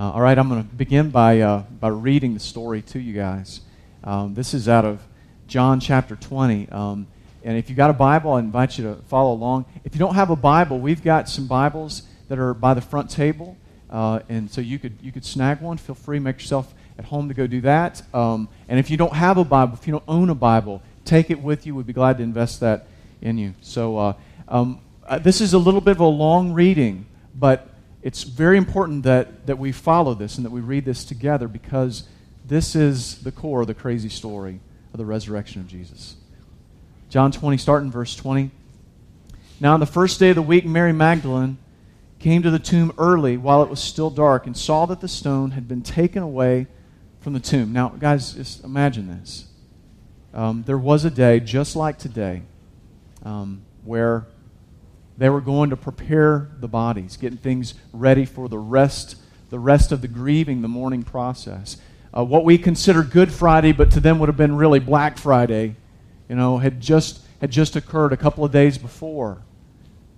Uh, all right, I'm going to begin by, uh, by reading the story to you guys. Um, this is out of John chapter 20. Um, and if you've got a Bible, I invite you to follow along. If you don't have a Bible, we've got some Bibles that are by the front table. Uh, and so you could, you could snag one. Feel free, make yourself at home to go do that. Um, and if you don't have a Bible, if you don't own a Bible, take it with you. We'd be glad to invest that in you. So uh, um, uh, this is a little bit of a long reading, but it's very important that, that we follow this and that we read this together because this is the core of the crazy story of the resurrection of Jesus. John 20, starting verse 20. Now, on the first day of the week, Mary Magdalene came to the tomb early while it was still dark and saw that the stone had been taken away from the tomb. Now, guys, just imagine this. Um, there was a day just like today um, where they were going to prepare the bodies, getting things ready for the rest, the rest of the grieving, the mourning process. Uh, what we consider Good Friday, but to them would have been really Black Friday, you know, had just had just occurred a couple of days before.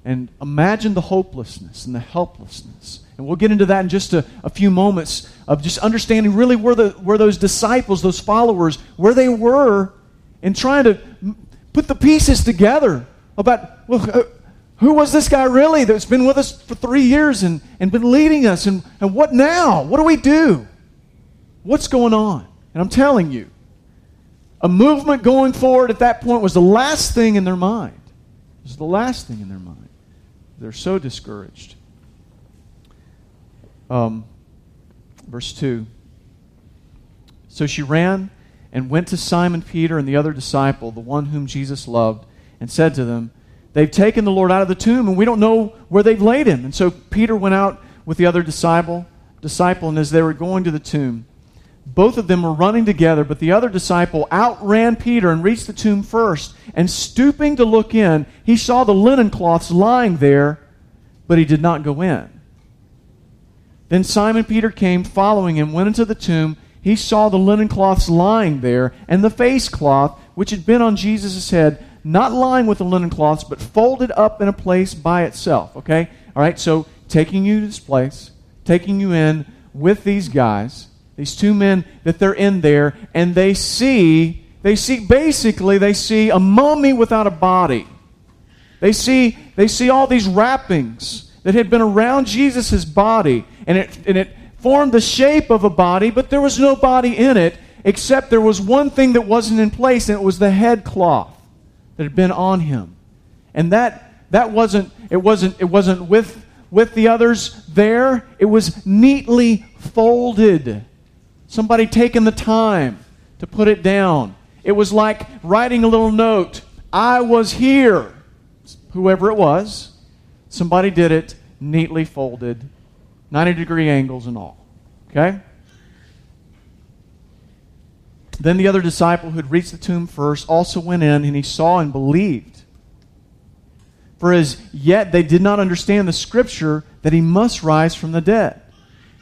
And imagine the hopelessness and the helplessness. And we'll get into that in just a, a few moments of just understanding really where, the, where those disciples, those followers, where they were and trying to put the pieces together about, well, uh, who was this guy really that's been with us for three years and, and been leading us? And, and what now? What do we do? What's going on? And I'm telling you, a movement going forward at that point was the last thing in their mind. It was the last thing in their mind. They're so discouraged. Um, verse 2. So she ran and went to Simon Peter and the other disciple, the one whom Jesus loved, and said to them, They've taken the Lord out of the tomb, and we don't know where they've laid him. And so Peter went out with the other disciple, disciple, and as they were going to the tomb, both of them were running together, but the other disciple outran Peter and reached the tomb first. And stooping to look in, he saw the linen cloths lying there, but he did not go in. Then Simon Peter came, following him, went into the tomb. He saw the linen cloths lying there, and the face cloth, which had been on Jesus' head, not lying with the linen cloths, but folded up in a place by itself. Okay? All right, so taking you to this place, taking you in with these guys, these two men that they're in there, and they see, they see, basically, they see a mummy without a body. They see, they see all these wrappings that had been around Jesus' body, and it, and it formed the shape of a body, but there was no body in it, except there was one thing that wasn't in place, and it was the head cloth that had been on him. And that that wasn't it wasn't it wasn't with with the others there. It was neatly folded. Somebody taking the time to put it down. It was like writing a little note. I was here. Whoever it was, somebody did it neatly folded, 90 degree angles and all. Okay? Then the other disciple who had reached the tomb first also went in, and he saw and believed. For as yet they did not understand the scripture that he must rise from the dead.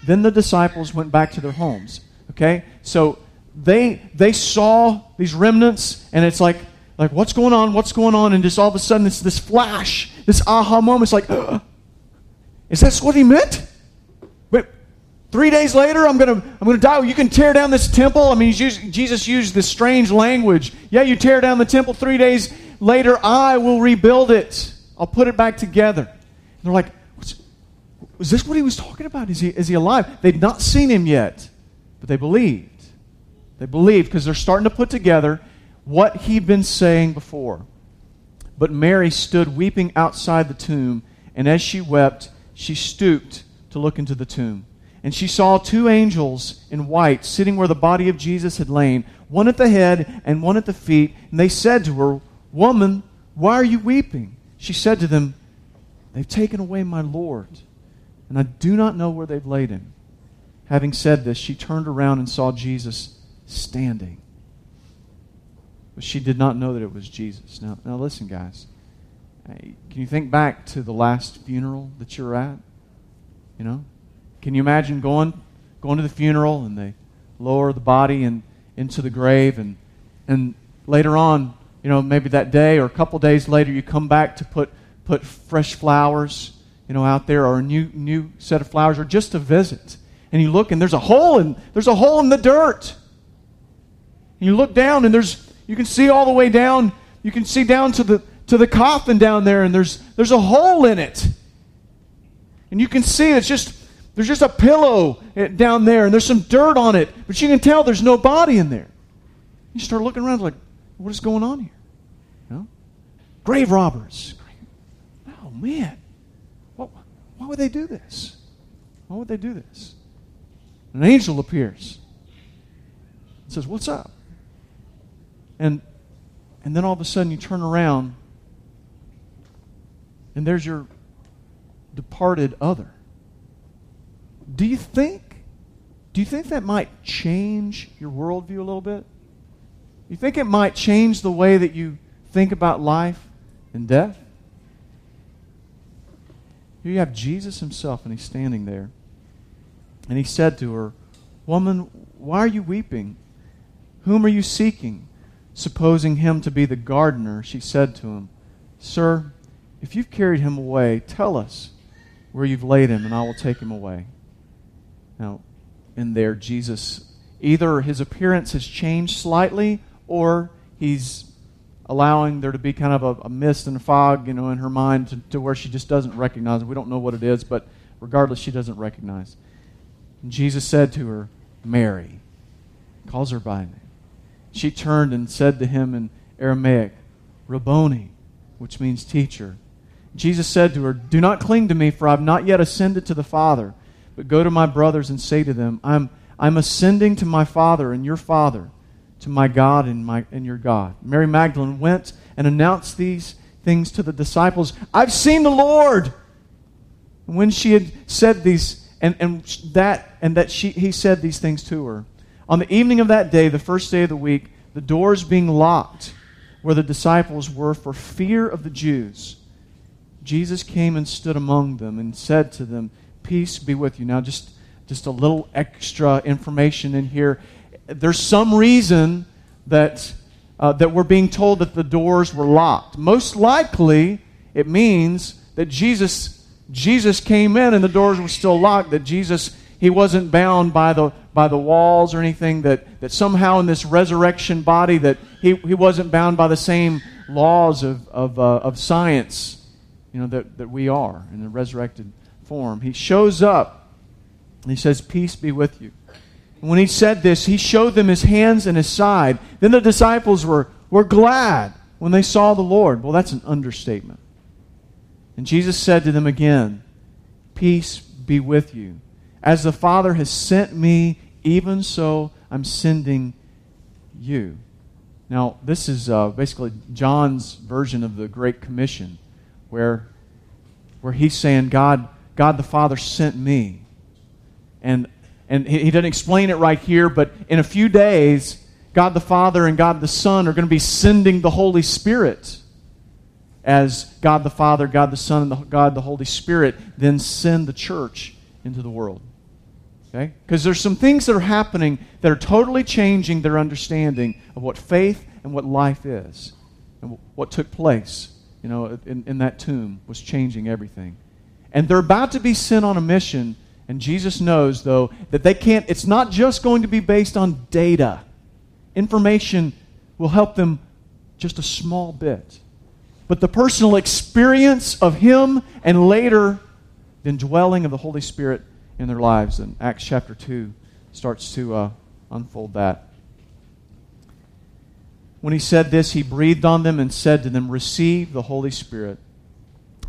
Then the disciples went back to their homes. Okay? So they they saw these remnants, and it's like, like what's going on? What's going on? And just all of a sudden it's this flash, this aha moment. It's like, is that what he meant? Three days later, I'm going to I'm gonna die. You can tear down this temple. I mean, Jesus used this strange language. Yeah, you tear down the temple. Three days later, I will rebuild it. I'll put it back together. And they're like, was this what he was talking about? Is he, is he alive? They'd not seen him yet, but they believed. They believed because they're starting to put together what he'd been saying before. But Mary stood weeping outside the tomb, and as she wept, she stooped to look into the tomb. And she saw two angels in white sitting where the body of Jesus had lain, one at the head and one at the feet. And they said to her, Woman, why are you weeping? She said to them, They've taken away my Lord, and I do not know where they've laid him. Having said this, she turned around and saw Jesus standing. But she did not know that it was Jesus. Now, now listen, guys. Can you think back to the last funeral that you're at? You know, can you imagine going, going to the funeral and they lower the body and into the grave and, and later on, you know, maybe that day or a couple days later, you come back to put, put fresh flowers, you know, out there or a new, new set of flowers or just a visit. and you look and there's a hole in there's a hole in the dirt. And you look down and there's you can see all the way down. You can see down to the to the coffin down there and there's there's a hole in it. And you can see it's just there's just a pillow eh, down there and there's some dirt on it, but you can tell there's no body in there. You start looking around like, what is going on here? You know? Grave robbers. Oh man. What, why would they do this? Why would they do this? An angel appears. and says, What's up? And and then all of a sudden you turn around and there's your departed other. Do you think do you think that might change your worldview a little bit? You think it might change the way that you think about life and death? Here you have Jesus himself, and he's standing there. And he said to her, Woman, why are you weeping? Whom are you seeking? Supposing him to be the gardener, she said to him, Sir, if you've carried him away, tell us where you've laid him, and I will take him away. Now, in there, Jesus, either his appearance has changed slightly, or he's allowing there to be kind of a, a mist and a fog, you know, in her mind to, to where she just doesn't recognize it. We don't know what it is, but regardless, she doesn't recognize. And Jesus said to her, Mary, calls her by name. She turned and said to him in Aramaic, Rabboni, which means teacher. Jesus said to her, Do not cling to me, for I have not yet ascended to the Father, but go to my brothers and say to them, I'm, I'm ascending to my Father and your Father, to my God and, my, and your God. Mary Magdalene went and announced these things to the disciples I've seen the Lord. And when she had said these, and, and that, and that she, he said these things to her, on the evening of that day, the first day of the week, the doors being locked where the disciples were for fear of the Jews, Jesus came and stood among them and said to them, Peace be with you. Now, just, just a little extra information in here. There's some reason that, uh, that we're being told that the doors were locked. Most likely, it means that Jesus, Jesus came in and the doors were still locked, that Jesus he wasn't bound by the, by the walls or anything, that, that somehow in this resurrection body that he, he wasn't bound by the same laws of, of, uh, of science you know, that, that we are in the resurrected form. He shows up and he says, Peace be with you. And when he said this, he showed them his hands and his side. Then the disciples were, were glad when they saw the Lord. Well, that's an understatement. And Jesus said to them again, Peace be with you. As the Father has sent me, even so I'm sending you. Now, this is uh, basically John's version of the Great Commission, where, where he's saying, God, God the Father sent me. And, and he, he doesn't explain it right here, but in a few days, God the Father and God the Son are going to be sending the Holy Spirit as God the Father, God the Son, and the, God the Holy Spirit then send the church into the world. Okay? Because there's some things that are happening that are totally changing their understanding of what faith and what life is. And what took place, you know, in, in that tomb was changing everything. And they're about to be sent on a mission, and Jesus knows, though, that they can't, it's not just going to be based on data. Information will help them just a small bit. But the personal experience of Him and later the indwelling of the Holy Spirit in their lives. And Acts chapter 2 starts to uh, unfold that. When he said this, he breathed on them and said to them, Receive the Holy Spirit.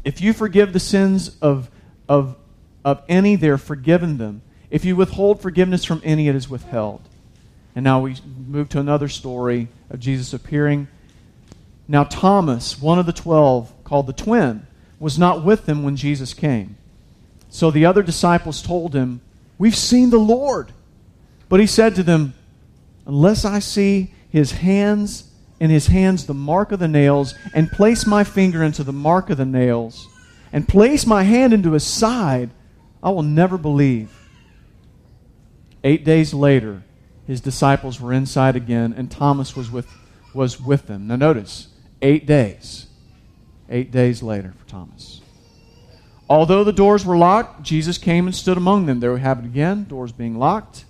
If you forgive the sins of, of, of any, they're forgiven them. If you withhold forgiveness from any, it is withheld. And now we move to another story of Jesus appearing. Now, Thomas, one of the twelve, called the twin, was not with them when Jesus came. So the other disciples told him, We've seen the Lord. But he said to them, Unless I see his hands in his hands the mark of the nails, and place my finger into the mark of the nails, and place my hand into his side, I will never believe. Eight days later, his disciples were inside again, and Thomas was with, was with them. Now, notice, eight days. Eight days later for Thomas. although the doors were locked, Jesus came and stood among them. There we have it again, doors being locked.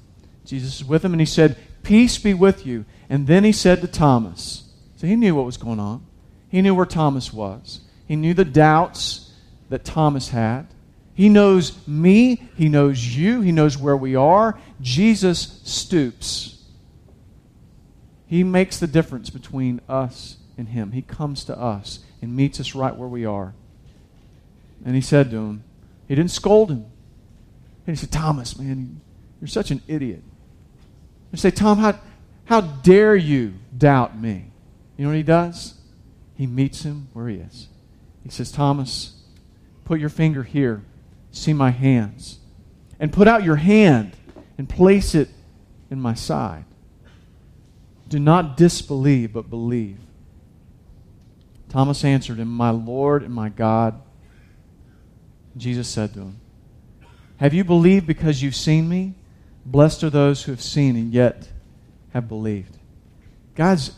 Jesus is with them, and he said, Peace be with you. And then he said to Thomas, so he knew what was going on. He knew where Thomas was. He knew the doubts that Thomas had. He knows me. He knows you. He knows where we are. Jesus stoops. He makes the difference between us and him. He comes to us and meets us right where we are. And he said to him, he didn't scold him. And he said, Thomas, man, you're such an idiot. I say, Tom, how, how dare you doubt me? You know what he does? He meets him where he is. He says, Thomas, put your finger here. See my hands. And put out your hand and place it in my side. Do not disbelieve, but believe. Thomas answered him, My Lord and my God. Jesus said to him, Have you believed because you've seen me? Blessed are those who have seen and yet have believed. God's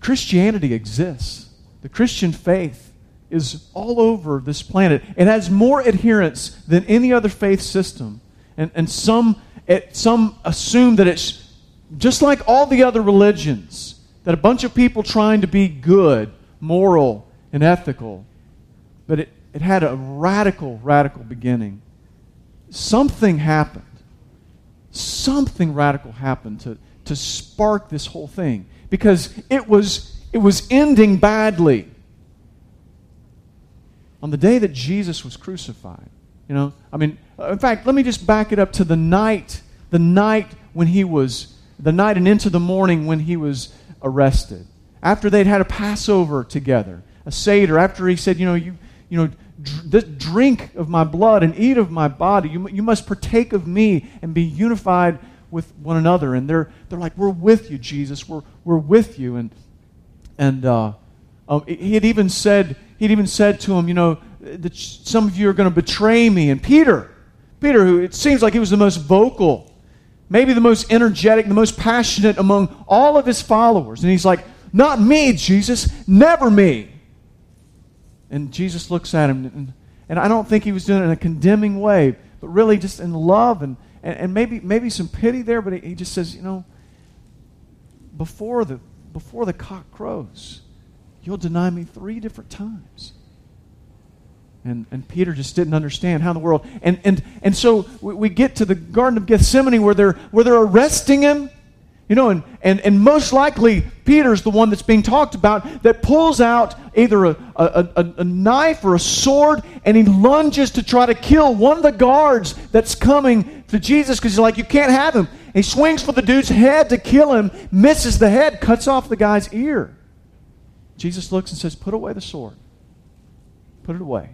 Christianity exists. The Christian faith is all over this planet. It has more adherents than any other faith system. And, and some, it, some assume that it's just like all the other religions, that a bunch of people trying to be good, moral, and ethical. But it, it had a radical, radical beginning. Something happened. Something radical happened to, to spark this whole thing because it was, it was ending badly. On the day that Jesus was crucified, you know, I mean, in fact, let me just back it up to the night, the night when he was, the night and into the morning when he was arrested. After they'd had a Passover together, a Seder, after he said, you know, you, you know, dr- drink of my blood and eat of my body. You, you must partake of me and be unified with one another. And they're, they're like, We're with you, Jesus. We're, we're with you. And, and uh, um, he had even said, he'd even said to him, You know, that some of you are going to betray me. And Peter, Peter, who it seems like he was the most vocal, maybe the most energetic, the most passionate among all of his followers. And he's like, Not me, Jesus, never me. And Jesus looks at him, and, and I don't think he was doing it in a condemning way, but really just in love and and, and maybe, maybe some pity there, but he just says, you know, before the, before the cock crows, you'll deny me three different times. And, and Peter just didn't understand how in the world. And, and, and so we, we get to the Garden of Gethsemane where they're, where they're arresting him. You know, and, and, and most likely Peter's the one that's being talked about that pulls out either a, a, a, a knife or a sword and he lunges to try to kill one of the guards that's coming to Jesus because he's like, you can't have him. He swings for the dude's head to kill him, misses the head, cuts off the guy's ear. Jesus looks and says, Put away the sword. Put it away.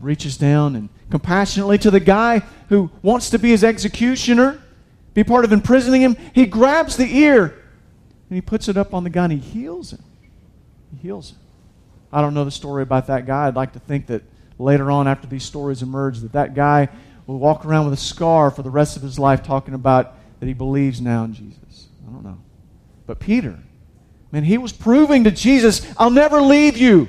Reaches down and compassionately to the guy who wants to be his executioner be part of imprisoning him. He grabs the ear and he puts it up on the guy and he heals him. He heals him. I don't know the story about that guy. I'd like to think that later on, after these stories emerge, that that guy will walk around with a scar for the rest of his life talking about that he believes now in Jesus. I don't know. But Peter, man, he was proving to Jesus, I'll never leave you.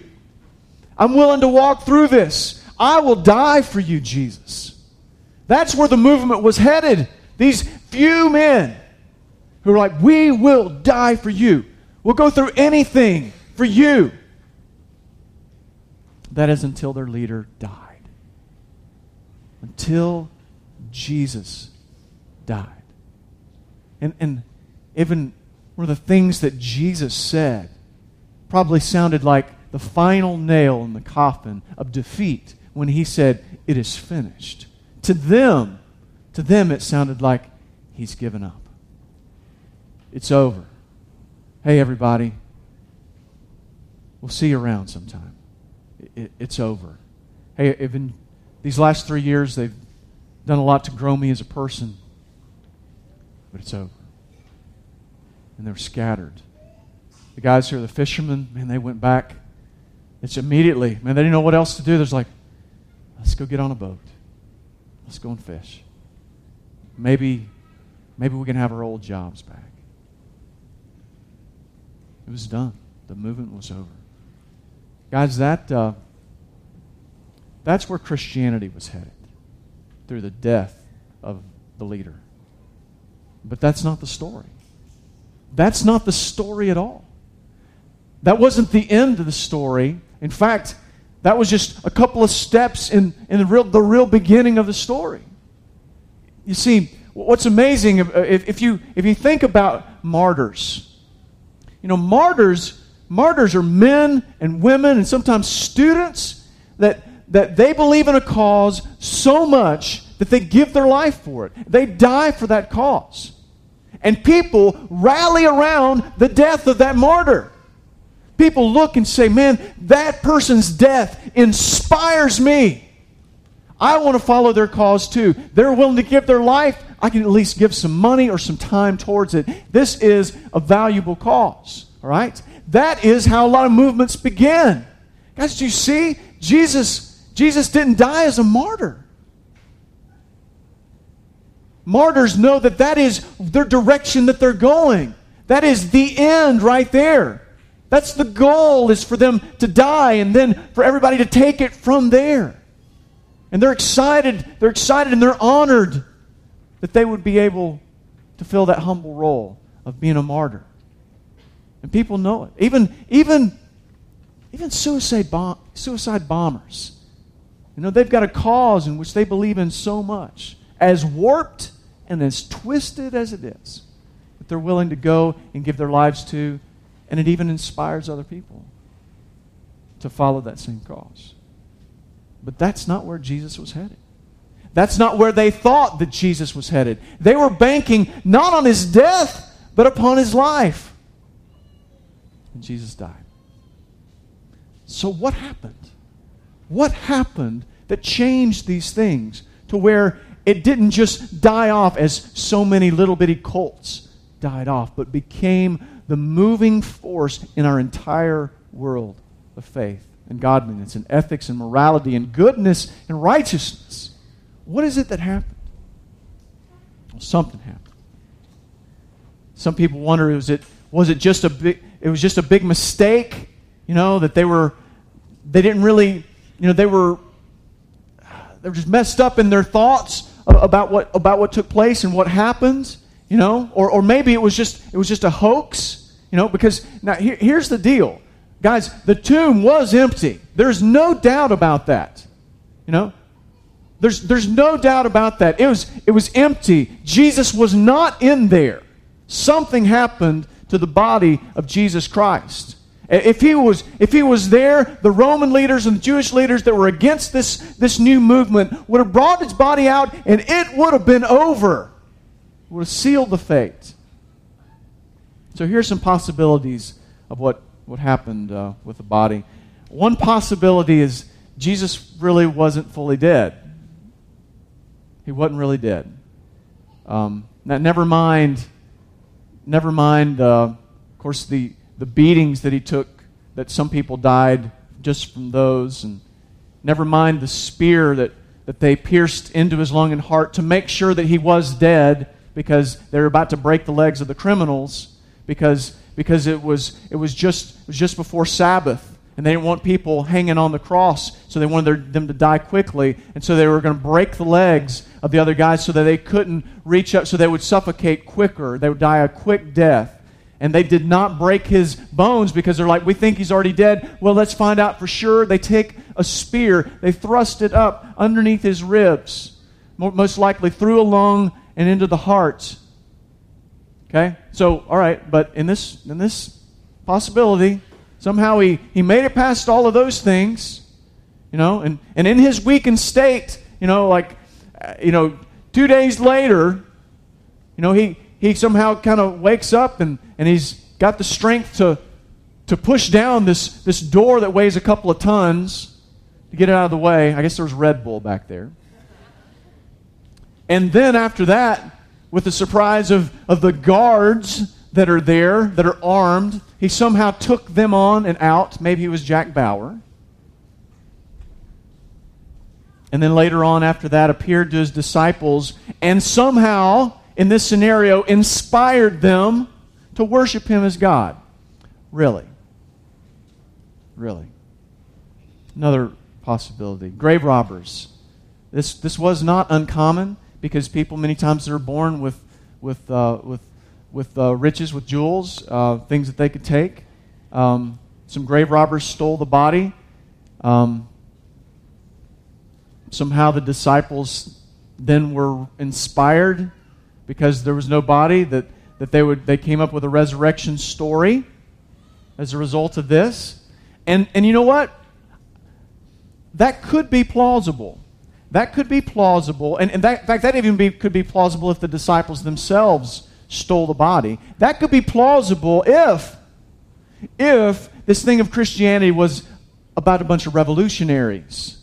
I'm willing to walk through this. I will die for you, Jesus. That's where the movement was headed. These few men who were like, We will die for you. We'll go through anything for you. That is until their leader died. Until Jesus died. And, and even one of the things that Jesus said probably sounded like the final nail in the coffin of defeat when he said, It is finished. To them, to them it sounded like he's given up. It's over. Hey, everybody. We'll see you around sometime. It, it, it's over. Hey, in these last three years, they've done a lot to grow me as a person, but it's over. And they're scattered. The guys who are the fishermen, man, they went back. It's immediately, man, they didn't know what else to do. There's like, let's go get on a boat. Let's go and fish. Maybe Maybe we can have our old jobs back. It was done. The movement was over. Guys, that, uh, That's where Christianity was headed, through the death of the leader. But that's not the story. That's not the story at all. That wasn't the end of the story. In fact, that was just a couple of steps in, in the, real, the real beginning of the story. You see, what's amazing, uh, if, if, you, if you think about martyrs, you know, martyrs, martyrs are men and women and sometimes students that, that they believe in a cause so much that they give their life for it. They die for that cause. And people rally around the death of that martyr. People look and say, man, that person's death inspires me. I want to follow their cause too. They're willing to give their life. I can at least give some money or some time towards it. This is a valuable cause. All right? That is how a lot of movements begin. Guys, do you see? Jesus, Jesus didn't die as a martyr. Martyrs know that that is their direction that they're going. That is the end right there. That's the goal is for them to die and then for everybody to take it from there. And they're excited, they're excited and they're honored that they would be able to fill that humble role of being a martyr. And people know it. Even even even suicide bomb, suicide bombers. You know, they've got a cause in which they believe in so much, as warped and as twisted as it is, that they're willing to go and give their lives to and it even inspires other people to follow that same cause. But that's not where Jesus was headed. That's not where they thought that Jesus was headed. They were banking not on his death, but upon his life. And Jesus died. So, what happened? What happened that changed these things to where it didn't just die off as so many little bitty cults died off, but became the moving force in our entire world of faith and godliness and ethics and morality and goodness and righteousness. What is it that happened? Well, something happened. Some people wonder was it was it just a big it was just a big mistake, you know, that they were they didn't really, you know, they were they were just messed up in their thoughts about what about what took place and what happened you know? Or, or maybe it was just it was just a hoax you know? Because now here, here's the deal. Guys the tomb was empty. There's no doubt about that you know? There's there's no doubt about that. It was it was empty. Jesus was not in there. Something happened to the body of jesus christ if he was if he was there the roman leaders and the jewish leaders that were against this this new movement would have brought his body out and it would have been over would have sealed the fate. So here's some possibilities of what, what happened uh, with the body. One possibility is Jesus really wasn't fully dead. He wasn't really dead. Um, now, never mind, never mind, uh, of course, the, the beatings that he took, that some people died just from those, and never mind the spear that, that they pierced into his lung and heart to make sure that he was dead because they were about to break the legs of the criminals because, because it, was, it, was just, it was just before Sabbath. And they didn't want people hanging on the cross, so they wanted their, them to die quickly. And so they were going to break the legs of the other guys so that they couldn't reach up, so they would suffocate quicker. They would die a quick death. And they did not break his bones because they're like, we think he's already dead. Well, let's find out for sure. They take a spear, they thrust it up underneath his ribs, most likely through a lung and into the heart. Okay? So, all right, but in this in this possibility, somehow he, he made it past all of those things, you know, and, and in his weakened state, you know, like, uh, you know, two days later, you know, he, he somehow kind of wakes up and, and he's got the strength to, to push down this, this door that weighs a couple of tons to get it out of the way. I guess there was Red Bull back there. And then after that, with the surprise of, of the guards that are there, that are armed, he somehow took them on and out. Maybe he was Jack Bauer. And then later on, after that, appeared to his disciples and somehow, in this scenario, inspired them to worship him as God. Really? Really? Another possibility. Grave robbers. This, this was not uncommon because people many times they're born with, with, uh, with, with uh, riches, with jewels, uh, things that they could take. Um, some grave robbers stole the body. Um, somehow the disciples then were inspired because there was no body that, that they would they came up with a resurrection story as a result of this. And and you know what? That could be plausible. That could be plausible. And, and that, in fact, that even be, could be plausible if the disciples themselves stole the body. That could be plausible if, if this thing of Christianity was about a bunch of revolutionaries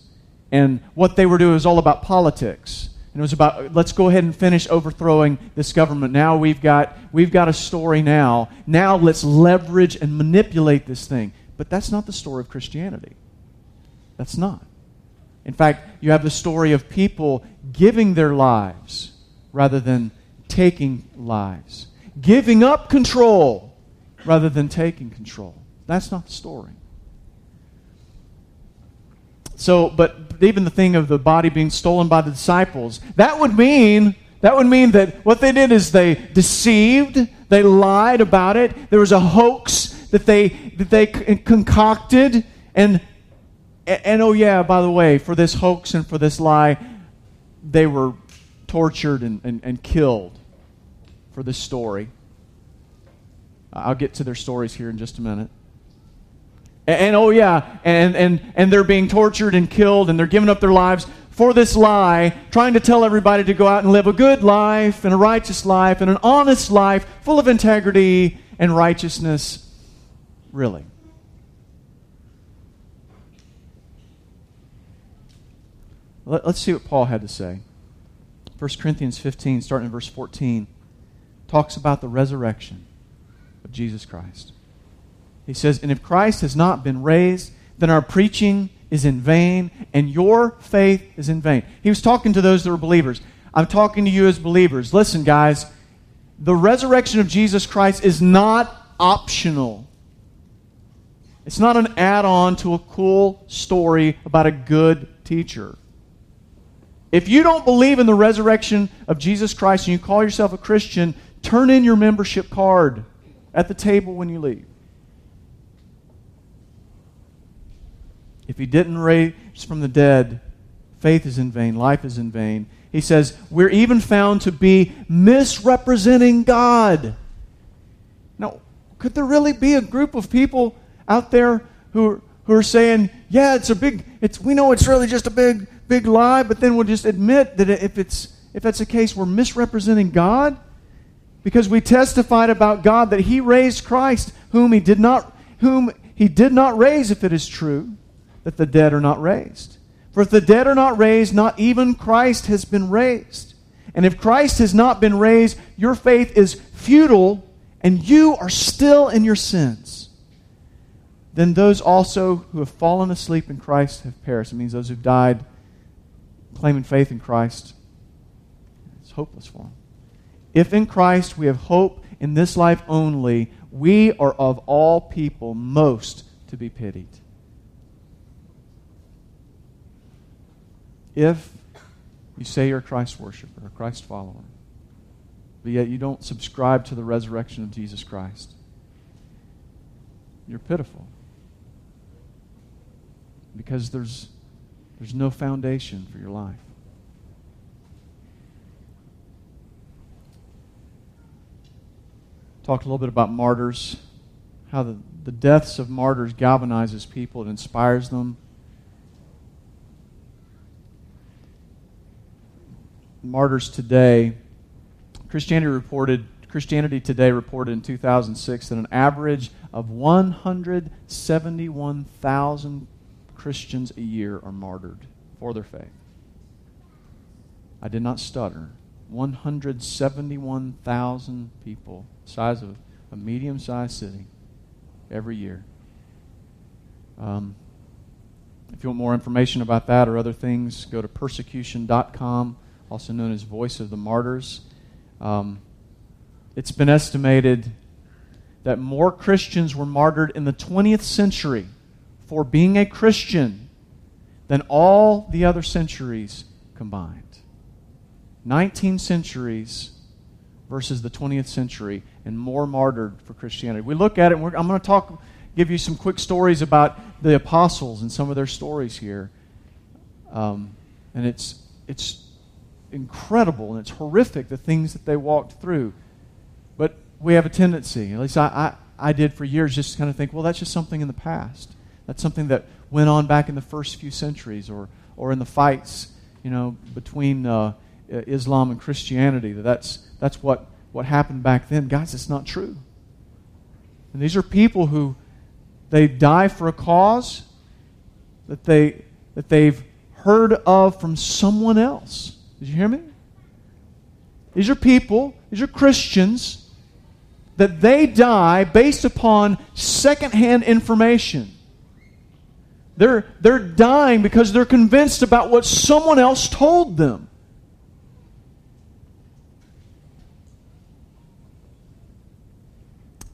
and what they were doing was all about politics. And it was about let's go ahead and finish overthrowing this government. Now we've got we've got a story now. Now let's leverage and manipulate this thing. But that's not the story of Christianity. That's not. In fact, you have the story of people giving their lives rather than taking lives, giving up control rather than taking control. That's not the story. So, but even the thing of the body being stolen by the disciples, that would mean that would mean that what they did is they deceived, they lied about it. There was a hoax that they that they concocted and and, oh yeah, by the way, for this hoax and for this lie, they were tortured and, and, and killed for this story. I'll get to their stories here in just a minute. And, oh yeah, and, and, and they're being tortured and killed and they're giving up their lives for this lie, trying to tell everybody to go out and live a good life and a righteous life and an honest life full of integrity and righteousness. Really. Let, us see what Paul had to say. 1 Corinthians 15, starting in verse 14, talks about the resurrection of Jesus Christ. He says, And if Christ has not been raised, then our preaching is in vain, and your faith is in vain. He was talking to those that were believers. I'm talking to you as believers. Listen, guys, the resurrection of Jesus Christ is not optional. It's not an add on to a cool story about a good teacher. If you don't believe in the resurrection of Jesus Christ and you call yourself a Christian, turn in your membership card at the table when you leave. If he didn't raise from the dead, faith is in vain, life is in vain. He says, We're even found to be misrepresenting God. Now, could there really be a group of people out there who, who are saying, Yeah, it's a big, it's, we know it's really just a big, big lie, but then we'll just admit that if, it's, if that's the case, we're misrepresenting God? Because we testified about God that He raised Christ, whom He did not, whom He did not raise, if it is true that the dead are not raised. For if the dead are not raised, not even Christ has been raised. And if Christ has not been raised, your faith is futile and you are still in your sins. Then those also who have fallen asleep in Christ have perished. It means those who've died claiming faith in Christ. It's hopeless for them. If in Christ we have hope in this life only, we are of all people most to be pitied. If you say you're a Christ worshiper, a Christ follower, but yet you don't subscribe to the resurrection of Jesus Christ, you're pitiful. Because there's, there's no foundation for your life. Talked a little bit about martyrs, how the, the deaths of martyrs galvanizes people, it inspires them martyrs today, Christianity reported Christianity Today reported in 2006 that an average of 171,000 Christians a year are martyred for their faith. I did not stutter. 171,000 people, size of a medium-sized city, every year. Um, if you want more information about that or other things, go to persecution.com also known as Voice of the Martyrs. Um, it's been estimated that more Christians were martyred in the 20th century for being a Christian than all the other centuries combined. 19 centuries versus the 20th century, and more martyred for Christianity. We look at it, I'm going to talk, give you some quick stories about the apostles and some of their stories here. Um, and it's, it's incredible and it's horrific the things that they walked through. But we have a tendency, at least I, I, I did for years, just kind of think, well, that's just something in the past. That's something that went on back in the first few centuries or, or in the fights, you know, between uh, Islam and Christianity. That that's, that's what, what happened back then. Guys, it's not true. And these are people who they die for a cause that, they, that they've heard of from someone else. Did you hear me? These are people, these are Christians, that they die based upon secondhand information. They're, they're dying because they're convinced about what someone else told them.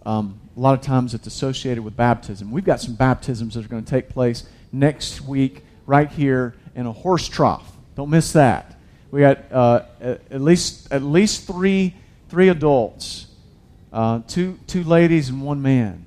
Um, a lot of times it's associated with baptism. We've got some baptisms that are going to take place next week right here in a horse trough. Don't miss that. We got uh, at least at least three three adults, uh, two two ladies and one man,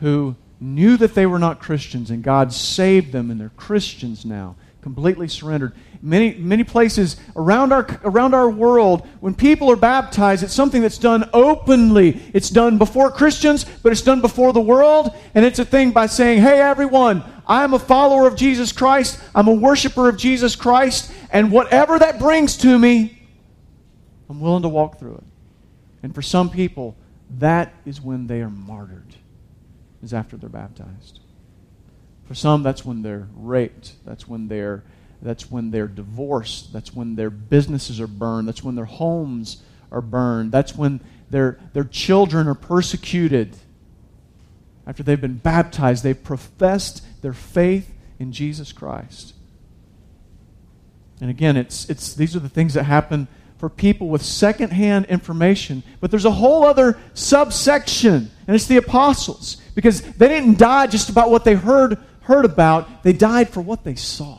who knew that they were not Christians and God saved them and they're Christians now, completely surrendered. Many, many places around our, around our world, when people are baptized, it's something that's done openly. It's done before Christians, but it's done before the world. And it's a thing by saying, hey, everyone, I'm a follower of Jesus Christ. I'm a worshiper of Jesus Christ. And whatever that brings to me, I'm willing to walk through it. And for some people, that is when they are martyred, is after they're baptized. For some, that's when they're raped. That's when they're that's when they're divorced. That's when their businesses are burned. That's when their homes are burned. That's when their, their children are persecuted. After they've been baptized, they've professed their faith in Jesus Christ. And again, it's, it's, these are the things that happen for people with secondhand information. But there's a whole other subsection, and it's the apostles. Because they didn't die just about what they heard, heard about, they died for what they saw.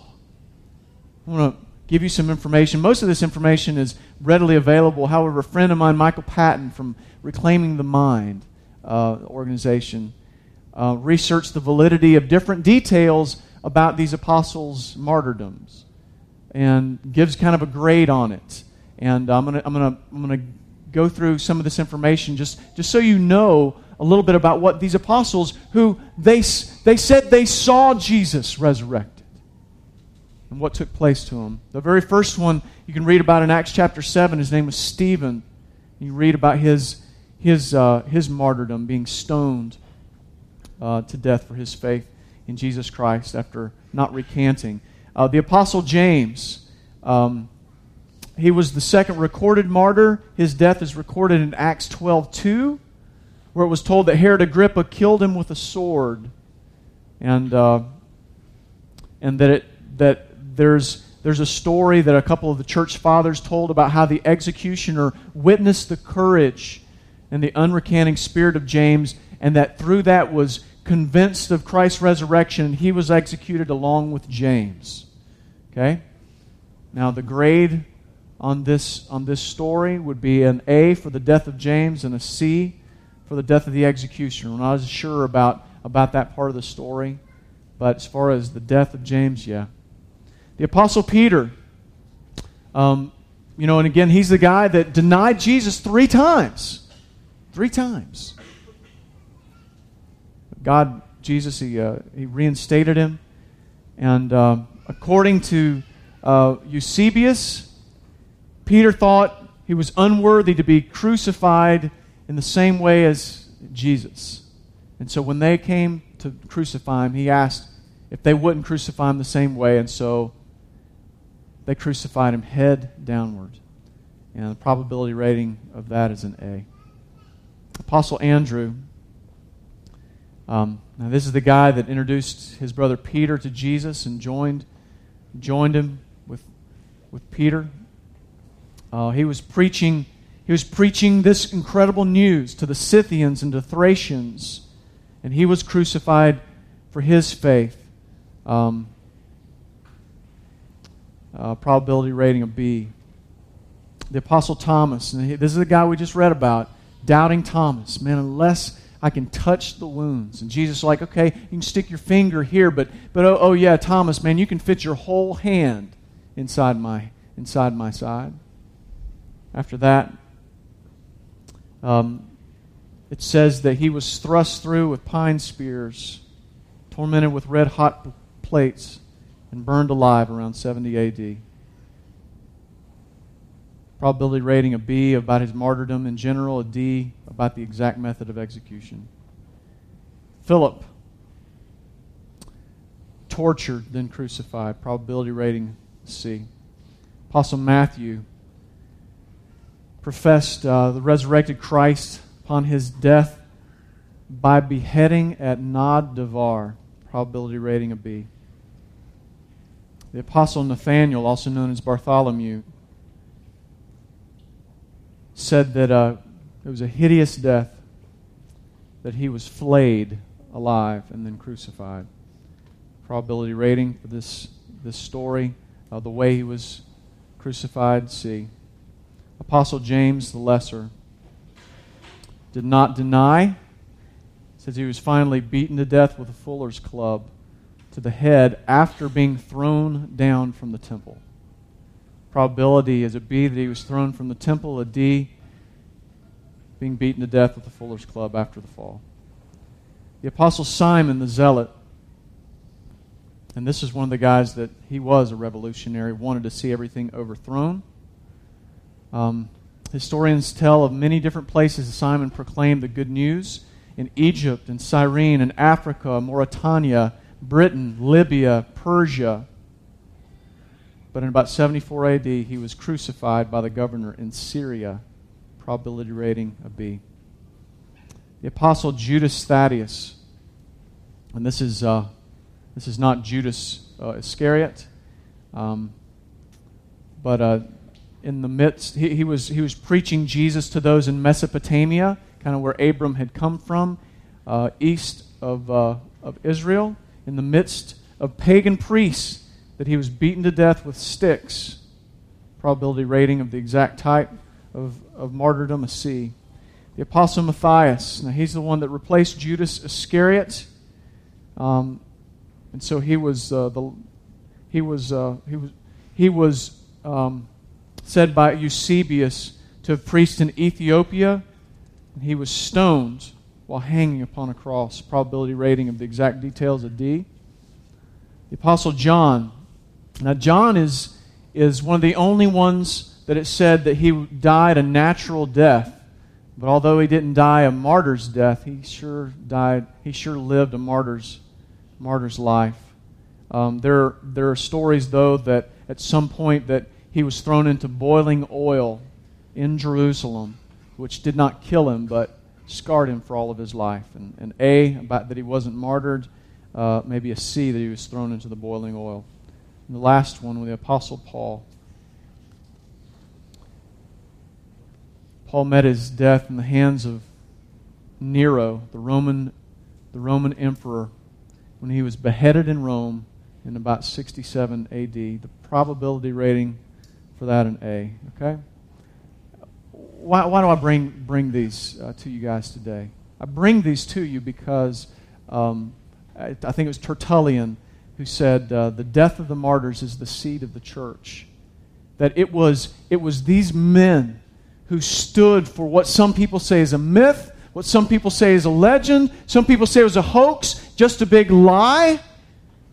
I want to give you some information. Most of this information is readily available. However, a friend of mine, Michael Patton from Reclaiming the Mind uh, organization, uh, researched the validity of different details about these apostles' martyrdoms and gives kind of a grade on it. And I'm going to I'm gonna, I'm gonna go through some of this information just, just so you know a little bit about what these apostles, who they, they said they saw Jesus resurrected and what took place to him. The very first one you can read about in Acts chapter 7. His name was Stephen. You read about his, his, uh, his martyrdom, being stoned uh, to death for his faith in Jesus Christ after not recanting. Uh, the Apostle James, um, he was the second recorded martyr. His death is recorded in Acts 12 2, where it was told that Herod Agrippa killed him with a sword. And, uh, and that, it, that there's, there's a story that a couple of the church fathers told about how the executioner witnessed the courage and the unrecanting spirit of James, and that through that was convinced of Christ's resurrection, and he was executed along with James. Okay? Now, the grade on this, on this story would be an A for the death of James and a C for the death of the executioner. We're not as sure about, about that part of the story, but as far as the death of James, yeah. The Apostle Peter, um, you know, and again, he's the guy that denied Jesus three times. Three times. God, Jesus, he, uh, he reinstated him. And uh, according to uh, Eusebius, Peter thought he was unworthy to be crucified in the same way as Jesus. And so when they came to crucify him, he asked if they wouldn't crucify him the same way. And so they crucified him head downward. And the probability rating of that is an A. Apostle Andrew. Um, now, this is the guy that introduced his brother Peter to Jesus and joined, joined him with, with Peter. Uh, he was preaching. He was preaching this incredible news to the Scythians and to Thracians, and he was crucified for his faith. Um, uh, probability rating of B. The Apostle Thomas, and this is the guy we just read about, doubting Thomas. Man, unless I can touch the wounds. And Jesus is like, okay, you can stick your finger here, but, but oh, oh yeah, Thomas, man, you can fit your whole hand inside my, inside my side. After that, um, it says that he was thrust through with pine spears, tormented with red hot plates, and burned alive around 70 AD. Probability rating a B about his martyrdom in general, a D about the exact method of execution. Philip, tortured, then crucified. Probability rating C. Apostle Matthew professed uh, the resurrected Christ upon his death by beheading at Nod Devar, probability rating of B. The apostle Nathaniel, also known as Bartholomew, said that uh, it was a hideous death, that he was flayed alive and then crucified. Probability rating for this, this story, uh, the way he was crucified, C. Apostle James the Lesser did not deny, says he was finally beaten to death with a fuller's club to the head after being thrown down from the temple. Probability is a B that he was thrown from the temple, a D being beaten to death with a fuller's club after the fall. The apostle Simon the zealot and this is one of the guys that he was a revolutionary, wanted to see everything overthrown. Um, historians tell of many different places Simon proclaimed the good news in Egypt and Cyrene and Africa, Mauritania, Britain, Libya, Persia. But in about 74 AD, he was crucified by the governor in Syria. Probability rating a B. The apostle Judas Thaddeus, and this is, uh, this is not Judas uh, Iscariot, um, but uh, in the midst, he, he, was, he was preaching Jesus to those in Mesopotamia, kind of where Abram had come from, uh, east of, uh, of Israel, in the midst of pagan priests that he was beaten to death with sticks. Probability rating of the exact type of, of martyrdom, a C. The Apostle Matthias, now he's the one that replaced Judas Iscariot. Um, and so he was, uh, the, he was, uh, he was, he was um, said by Eusebius to have preached in Ethiopia. And he was stoned while hanging upon a cross. Probability rating of the exact details a D. The Apostle John. Now, John is, is one of the only ones that it said that he died a natural death. But although he didn't die a martyr's death, he sure died, he sure lived a martyr's, martyr's life. Um, there, there are stories, though, that at some point that he was thrown into boiling oil in Jerusalem, which did not kill him, but scarred him for all of his life. And, and A, about that he wasn't martyred, uh, maybe a C, that he was thrown into the boiling oil. And the last one with the Apostle Paul. Paul met his death in the hands of Nero, the Roman, the Roman emperor, when he was beheaded in Rome in about 67 AD. The probability rating for that an A. Okay? Why, why do I bring, bring these uh, to you guys today? I bring these to you because um, I, I, think it was Tertullian who said uh, the death of the martyrs is the seed of the church. That it was, it was these men who stood for what some people say is a myth, what some people say is a legend, some people say it was a hoax, just a big lie.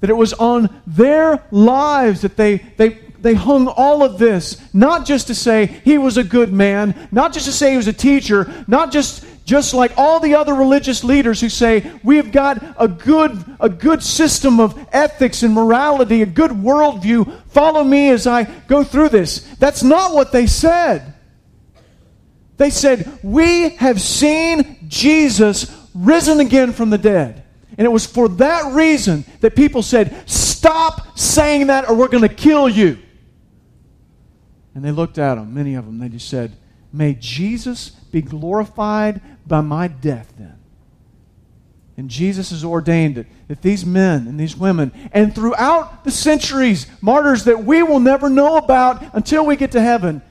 That it was on their lives that they, they they hung all of this, not just to say he was a good man, not just to say he was a teacher, not just just like all the other religious leaders who say we've got a good a good system of ethics and morality, a good worldview. Follow me as I go through this. That's not what they said. They said, We have seen Jesus risen again from the dead. And it was for that reason that people said, Stop saying that or we're going to kill you. And they looked at him, many of them. They just said, May Jesus be glorified by my death then. And Jesus has ordained it that these men and these women, and throughout the centuries, martyrs that we will never know about until we get to heaven,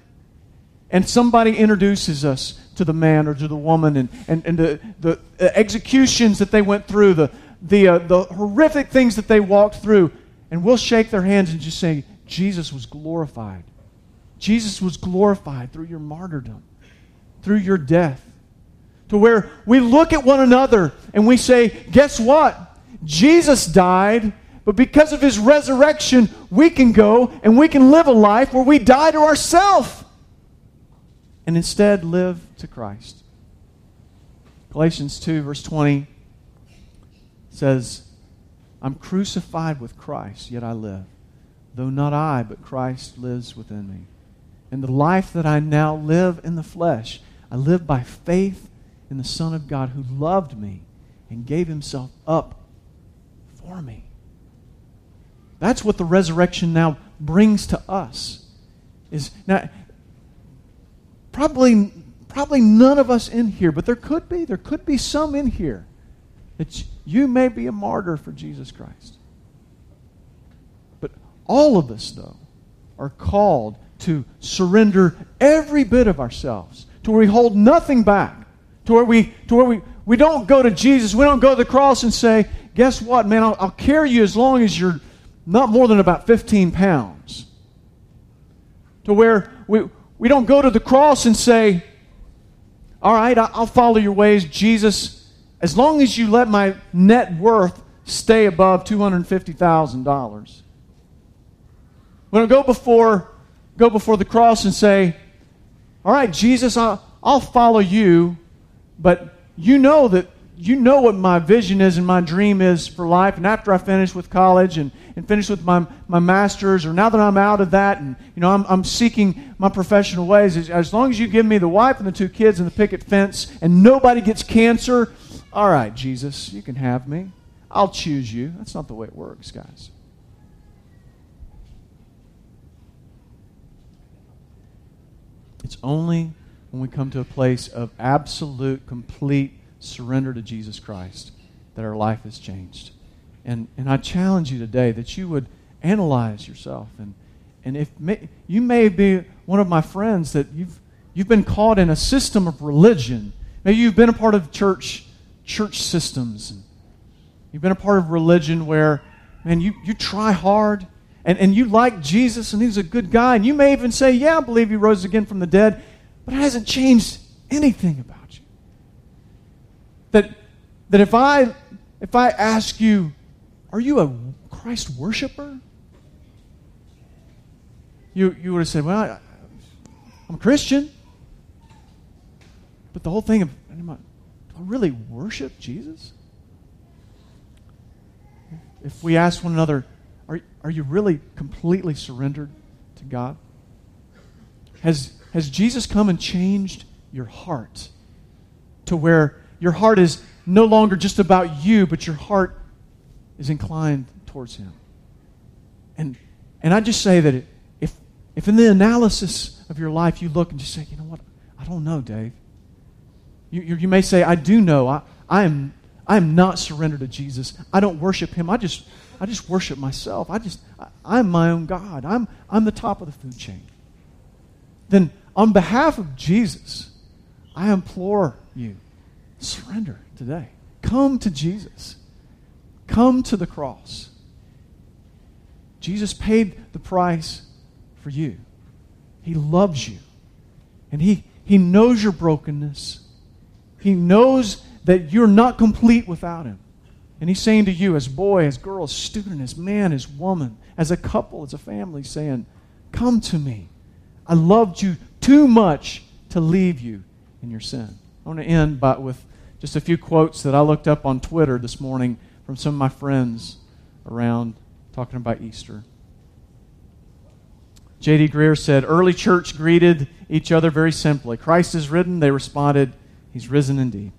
and somebody introduces us to the man or to the woman and, and, and the, the executions that they went through, the, the, uh, the horrific things that they walked through, and we'll shake their hands and just say, Jesus was glorified. Jesus was glorified through your martyrdom, through your death to where we look at one another and we say, guess what? Jesus died, but because of his resurrection, we can go and we can live a life where we die to ourselves and instead live to Christ. Galatians 2, verse 20 says, I'm crucified with Christ, yet I live. Though not I, but Christ lives within me. And the life that I now live in the flesh, I live by faith in the Son of God who loved me and gave himself up for me. That's what the resurrection now brings to us. Is now probably probably none of us in here, but there could be. There could be some in here that you may be a martyr for Jesus Christ. But all of us, though, are called to surrender every bit of ourselves, to where we hold nothing back, to where we, to where we, we don't go to Jesus, we don't go to the cross and say, guess what, man, I'll, I'll carry you as long as you're not more than about 15 pounds. To where we, we don't go to the cross and say, all right, I'll follow your ways, Jesus, as long as you let my net worth stay above $250,000. We don't go before, go before the cross and say, all right, Jesus, I'll, I'll follow you but you know that you know what my vision is and my dream is for life. And after I finish with college and, and finish with my, my master's, or now that I'm out of that and you know I'm, I'm seeking my professional ways, as, as long as you give me the wife and the two kids and the picket fence and nobody gets cancer, all right, Jesus, you can have me. I'll choose you. That's not the way it works, guys. It's only when we come to a place of absolute, complete surrender to Jesus Christ that our life has changed. And, and I challenge you today that you would analyze yourself. And, and if may, you may be one of my friends that you've, you've been caught in a system of religion. Maybe you've been a part of church, church systems. You've been a part of religion where, man, you, you try hard and, and you like Jesus and he's a good guy. And you may even say, Yeah, I believe he rose again from the dead but it hasn't changed anything about you. That, that if, I, if I ask you, are you a Christ worshiper? You, you would have said, well, I, I'm a Christian. But the whole thing of, do I really worship Jesus? If we ask one another, are, are you really completely surrendered to God? Has, has Jesus come and changed your heart to where your heart is no longer just about you, but your heart is inclined towards Him? And, and I just say that if, if in the analysis of your life you look and just say, you know what, I don't know, Dave. You, you, you may say, I do know. I, I, am, I am not surrendered to Jesus. I don't worship Him. I just, I just worship myself. I just, I, I'm my own God. I'm, I'm the top of the food chain. Then on behalf of Jesus, I implore you surrender today. Come to Jesus. Come to the cross. Jesus paid the price for you. He loves you. And he, he knows your brokenness. He knows that you're not complete without Him. And He's saying to you, as boy, as girl, as student, as man, as woman, as a couple, as a family, saying, Come to me. I loved you too much to leave you in your sin. I want to end by, with just a few quotes that I looked up on Twitter this morning from some of my friends around talking about Easter. J.D. Greear said, Early church greeted each other very simply. Christ is risen. They responded, He's risen indeed.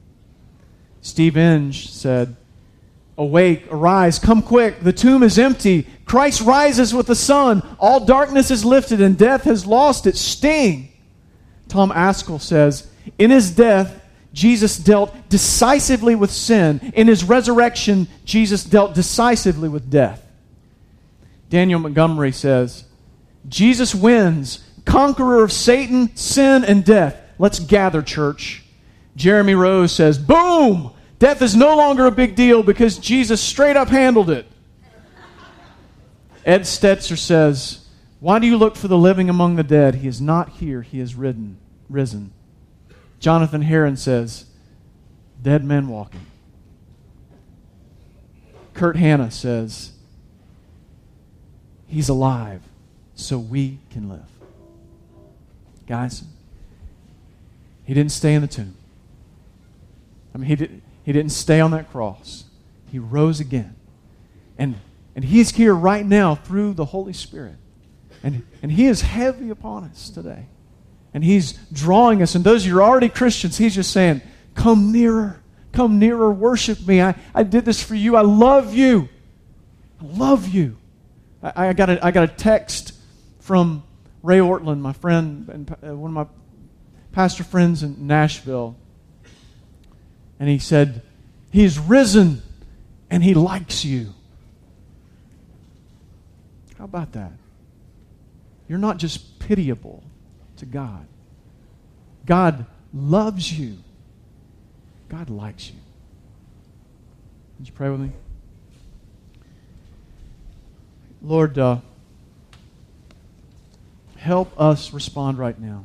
Steve Inge said, Awake, arise, come quick. The tomb is empty. Christ rises with the sun. All darkness is lifted, and death has lost its sting. Tom Ascol says, In his death, Jesus dealt decisively with sin. In his resurrection, Jesus dealt decisively with death. Daniel Montgomery says, Jesus wins, conqueror of Satan, sin, and death. Let's gather, church. Jeremy Rose says, Boom! Death is no longer a big deal because Jesus straight up handled it. Ed Stetzer says, Why do you look for the living among the dead? He is not here, he is ridden, risen. Jonathan Heron says, Dead men walking. Kurt Hanna says, He's alive, so we can live. Guys, he didn't stay in the tomb. I mean, he, did, he didn't stay on that cross. He rose again. And, and he's here right now through the Holy Spirit. And, and he is heavy upon us today. And he's drawing us. And those of you who are already Christians, he's just saying, Come nearer. Come nearer. Worship me. I, I did this for you. I love you. I love you. I, I, got a, I got a text from Ray Ortlund, my friend, and uh, one of my pastor friends in Nashville. And he said, He's risen and he likes you. How about that? You're not just pitiable to God, God loves you, God likes you. Would you pray with me? Lord, uh, help us respond right now.